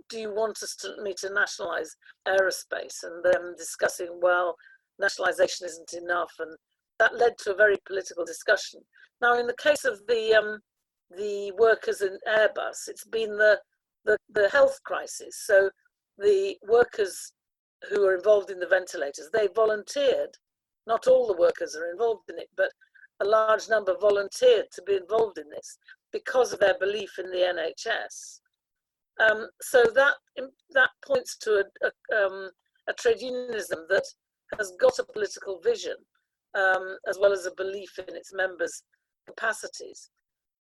do you want us to me to nationalize aerospace and them discussing well nationalization isn't enough and that led to a very political discussion. Now in the case of the um, the workers in Airbus, it's been the, the, the health crisis. So the workers who are involved in the ventilators, they volunteered. Not all the workers are involved in it, but a large number volunteered to be involved in this because of their belief in the NHS. Um, so that that points to a, a, um, a, trade unionism that has got a political vision um, as well as a belief in its members' capacities.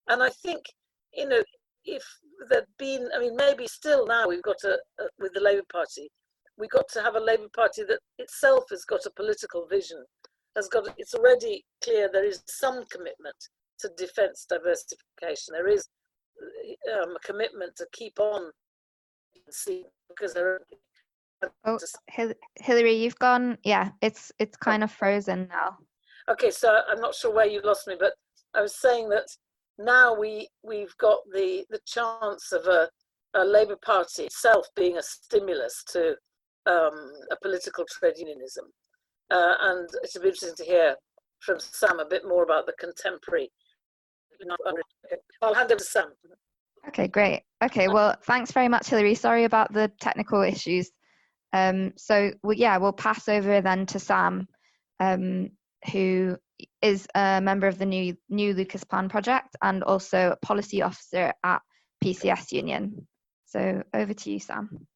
And I think, you know, if there'd been, I mean, maybe still now we've got a, a with the Labour Party, we've got to have a Labour Party that itself has got a political vision, has got, it's already clear there is some commitment to defence diversification. There is um, a commitment to keep on because there Oh, Hilary, you've gone. Yeah, it's it's kind of frozen now. Okay, so I'm not sure where you lost me, but I was saying that now we we've got the the chance of a, a Labour Party itself being a stimulus to um, a political trade unionism, uh, and it'd be interesting to hear from Sam a bit more about the contemporary. I'll hand over to Sam. Okay, great. Okay, well, thanks very much, Hilary. Sorry about the technical issues. Um, so, well, yeah, we'll pass over then to Sam, um, who is a member of the new new Lucas Plan project and also a policy officer at PCS Union. So, over to you, Sam.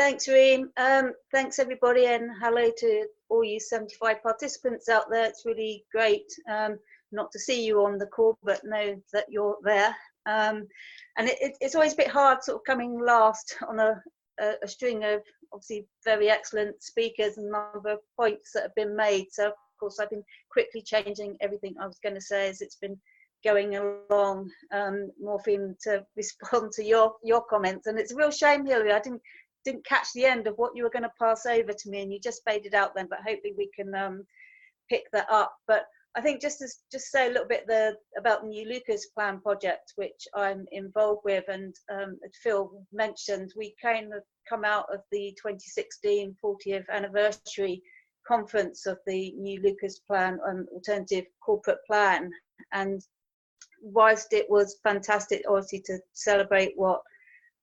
Thanks, Reem. Um, thanks, everybody, and hello to all you 75 participants out there. It's really great um, not to see you on the call, but know that you're there. Um, and it, it, it's always a bit hard sort of coming last on a, a, a, string of obviously very excellent speakers and number of points that have been made. So of course I've been quickly changing everything I was going to say as it's been going along, um, morphing to (laughs) respond to your your comments. And it's a real shame, Hilary, I didn't didn't catch the end of what you were going to pass over to me, and you just faded out then. But hopefully we can um, pick that up. But I think just to just say a little bit the, about the new Lucas Plan project, which I'm involved with, and um, as Phil mentioned, we kind of come out of the 2016 40th anniversary conference of the new Lucas Plan and Alternative Corporate Plan, and whilst it was fantastic, obviously, to celebrate what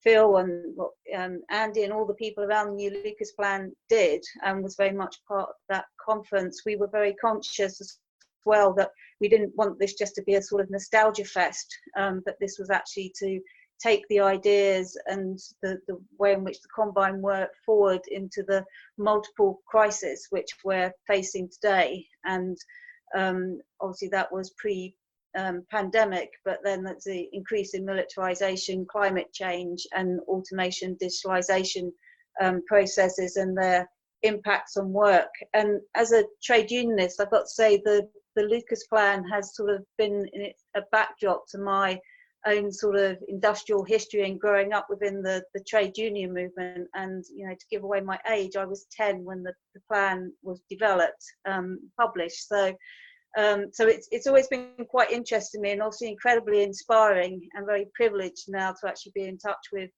Phil and um, Andy and all the people around the new Lucas Plan did, and was very much part of that conference, we were very conscious as well that we didn't want this just to be a sort of nostalgia fest, um, but this was actually to take the ideas and the, the way in which the combine worked forward into the multiple crises which we're facing today. And um, obviously that was pre um, pandemic, but then that's the increase in militarization, climate change, and automation, digitalization um, processes and their impacts on work. And as a trade unionist, I've got to say the the Lucas plan has sort of been a backdrop to my own sort of industrial history and growing up within the, the trade union movement. And, you know, to give away my age, I was 10 when the, the plan was developed, um, published. So, um, so it's, it's always been quite interesting me and also incredibly inspiring and very privileged now to actually be in touch with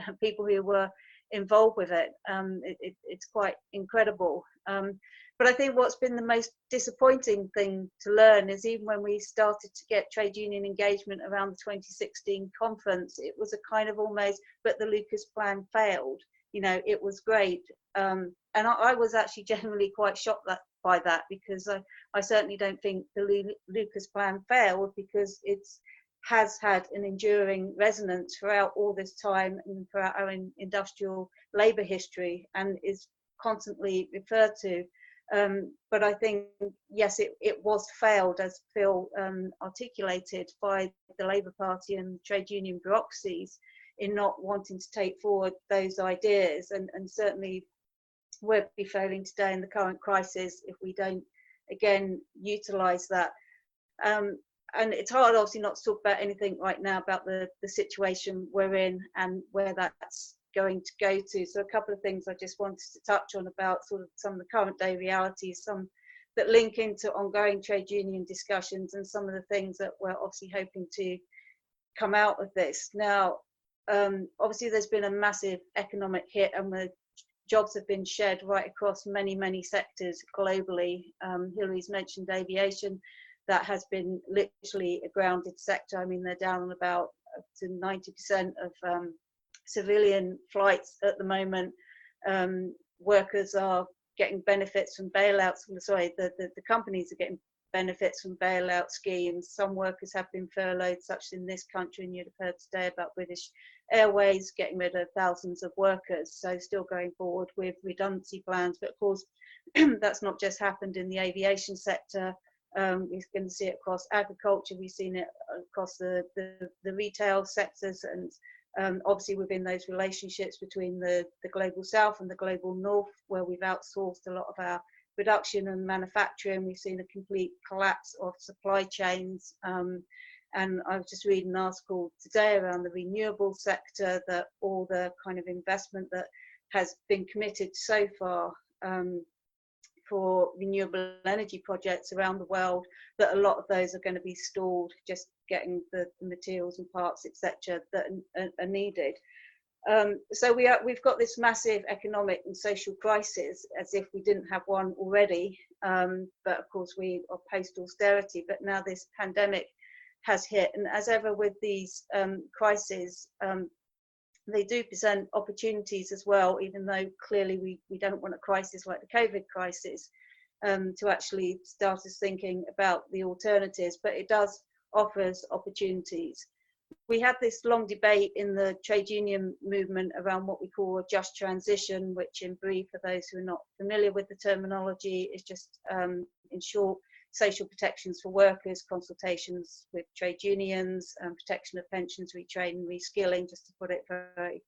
uh, people who were involved with it. Um, it, it it's quite incredible. Um, but I think what's been the most disappointing thing to learn is even when we started to get trade union engagement around the 2016 conference, it was a kind of almost, but the Lucas plan failed. You know, it was great. Um, and I, I, was actually (laughs) genuinely quite shocked that, by that because I, I certainly don't think the Lu- Lucas plan failed because it's has had an enduring resonance throughout all this time and throughout our industrial labour history and is constantly referred to. Um, but I think, yes, it, it was failed, as Phil um, articulated, by the Labour Party and trade union bureaucracies in not wanting to take forward those ideas. And, and certainly we'll be failing today in the current crisis if we don't, again, utilise that. Um, and it's hard, obviously, not to talk about anything right now about the, the situation we're in and where that's going to go to. So a couple of things I just wanted to touch on about sort of some of the current day realities, some that link into ongoing trade union discussions and some of the things that we're obviously hoping to come out of this. Now, um, obviously there's been a massive economic hit and the jobs have been shed right across many, many sectors globally. Um, Hilary's mentioned aviation. That has been literally a grounded sector. I mean, they're down about to 90% of um, civilian flights at the moment. Um, workers are getting benefits from bailouts. Sorry, the, the, the companies are getting benefits from bailout schemes. Some workers have been furloughed, such as in this country, and you'd have heard today about British Airways getting rid of thousands of workers. So still going forward with redundancy plans. But of course, (clears throat) that's not just happened in the aviation sector. Um, we're going to see it across agriculture. We've seen it across the, the, the retail sectors and um, obviously within those relationships between the, the global south and the global north, where we've outsourced a lot of our production and manufacturing. We've seen a complete collapse of supply chains. Um, and I was just reading an article today around the renewable sector that all the kind of investment that has been committed so far um, for renewable energy projects around the world, that a lot of those are going to be stalled, just getting the, materials and parts, etc., that are needed. Um, so we are, we've got this massive economic and social crisis, as if we didn't have one already. Um, but of course, we are post austerity. But now this pandemic has hit, and as ever with these um, crises, um, they do present opportunities as well. Even though clearly we we don't want a crisis like the COVID crisis um, to actually start us thinking about the alternatives, but it does offers opportunities we had this long debate in the trade union movement around what we call a just transition, which, in brief, for those who are not familiar with the terminology, is just, um, in short, social protections for workers, consultations with trade unions, um, protection of pensions, retraining, reskilling, just to put it very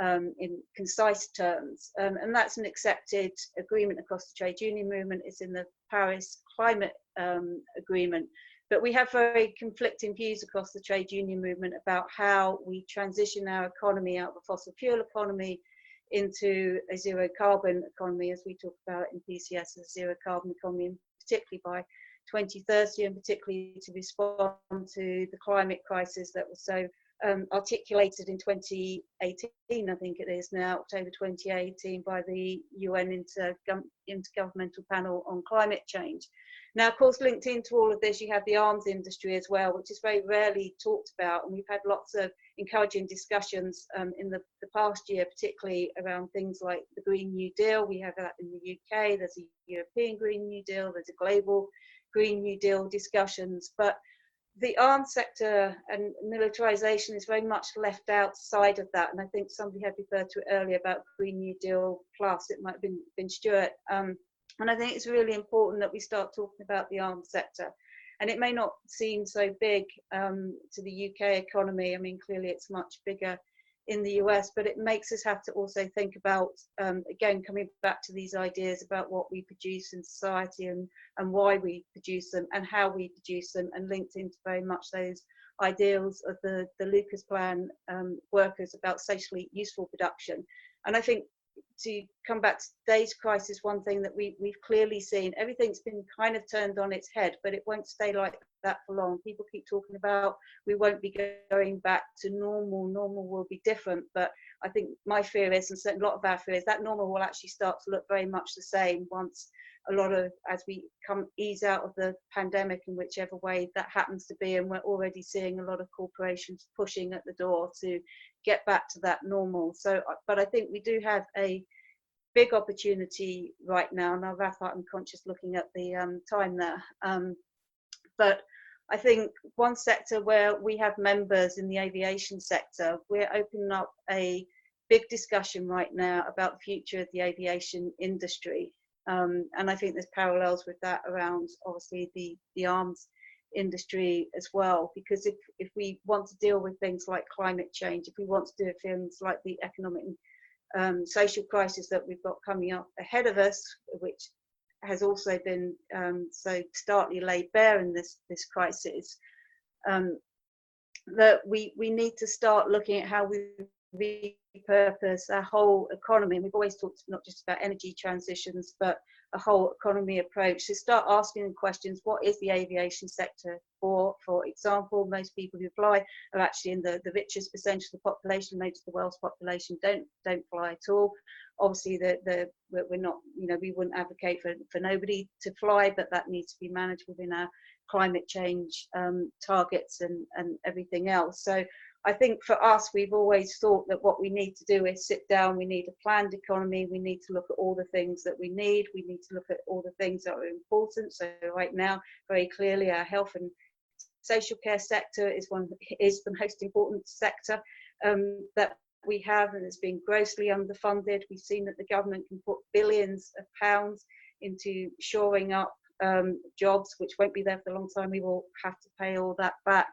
um, in concise terms. Um, and that's an accepted agreement across the trade union movement. It's in the Paris Climate um, Agreement. But we have very conflicting views across the trade union movement about how we transition our economy out of a fossil fuel economy into a zero carbon economy, as we talk about in PCS, a zero carbon economy, particularly by 2030, and particularly to respond to the climate crisis that was so um, articulated in 2018, I think it is now, October 2018, by the UN Intergovernmental Panel on Climate Change. Now, of course, linked into all of this, you have the arms industry as well, which is very rarely talked about. And we've had lots of encouraging discussions um, in the, the past year, particularly around things like the Green New Deal. We have that in the UK, there's a European Green New Deal, there's a global Green New Deal discussions. But the arms sector and militarization is very much left outside of that. And I think somebody had referred to it earlier about Green New Deal Plus, it might have been, been Stuart. Um, and I think it's really important that we start talking about the arms sector. And it may not seem so big um, to the UK economy. I mean, clearly it's much bigger in the US, but it makes us have to also think about, um, again, coming back to these ideas about what we produce in society and, and why we produce them and how we produce them, and linked into very much those ideals of the, the Lucas Plan um, workers about socially useful production. And I think to come back to today's crisis, one thing that we, we've clearly seen, everything's been kind of turned on its head, but it won't stay like that for long. People keep talking about we won't be going back to normal, normal will be different. But I think my fear is, and a lot of our fear is, that normal will actually start to look very much the same once a lot of, as we come ease out of the pandemic in whichever way that happens to be. And we're already seeing a lot of corporations pushing at the door to get back to that normal. So, uh, but I think we do have a big opportunity right now, and I'll wrap up. I'm conscious looking at the um, time there. Um, but I think one sector where we have members in the aviation sector, we're opening up a big discussion right now about the future of the aviation industry. Um, and I think there's parallels with that around obviously the, the arms industry as well because if if we want to deal with things like climate change if we want to do things like the economic um, social crisis that we've got coming up ahead of us which has also been um, so starkly laid bare in this this crisis um, that we we need to start looking at how we repurpose our whole economy. We've always talked not just about energy transitions but a whole economy approach. To start asking questions what is the aviation sector for? For example most people who fly are actually in the, the richest percentage of the population. Most of the world's population don't don't fly at all obviously the, the we're not you know we wouldn't advocate for, for nobody to fly but that needs to be managed within our climate change um, targets and and everything else so I think for us, we've always thought that what we need to do is sit down. We need a planned economy. We need to look at all the things that we need. We need to look at all the things that are important. So right now, very clearly, our health and social care sector is one is the most important sector um, that we have, and it's been grossly underfunded. We've seen that the government can put billions of pounds into shoring up um, jobs, which won't be there for a long time. We will have to pay all that back.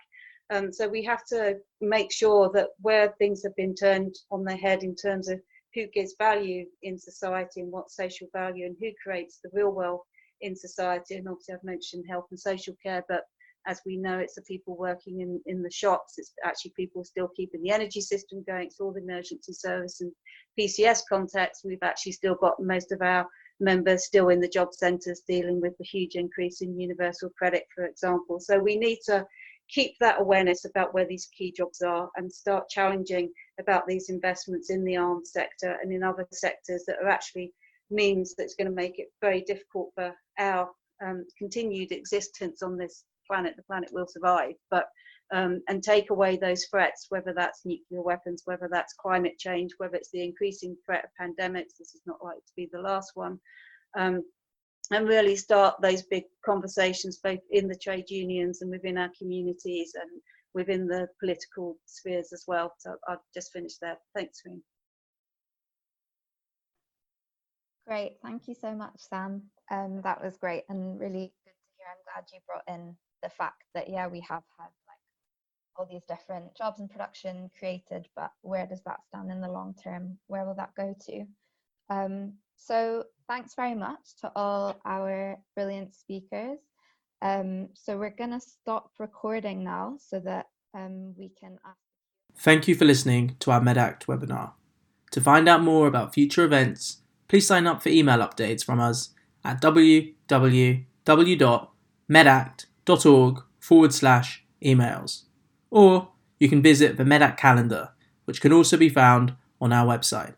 Um, so we have to make sure that where things have been turned on their head in terms of who gives value in society and what social value and who creates the real wealth in society. And obviously, I've mentioned health and social care, but as we know, it's the people working in, in the shops. It's actually people still keeping the energy system going. It's all the emergency service and PCS contacts. We've actually still got most of our members still in the job centres dealing with the huge increase in universal credit, for example. So we need to keep that awareness about where these key jobs are and start challenging about these investments in the arms sector and in other sectors that are actually means that's going to make it very difficult for our um, continued existence on this planet. The planet will survive, but um, and take away those threats, whether that's nuclear weapons, whether that's climate change, whether it's the increasing threat of pandemics. This is not likely to be the last one. Um, and really start those big conversations both in the trade unions and within our communities and within the political spheres as well. So I'll just finish there. Thanks, Reem. Great, thank you so much, Sam. Um, that was great and really good to hear. I'm glad you brought in the fact that yeah, we have had like all these different jobs and production created, but where does that stand in the long term? Where will that go to? Um, so thanks very much to all our brilliant speakers. Um, so we're going to stop recording now so that um, we can ask. Thank you for listening to our MedAct webinar. To find out more about future events, please sign up for email updates from us at www.medact.org forward slash emails. Or you can visit the MedAct calendar, which can also be found on our website.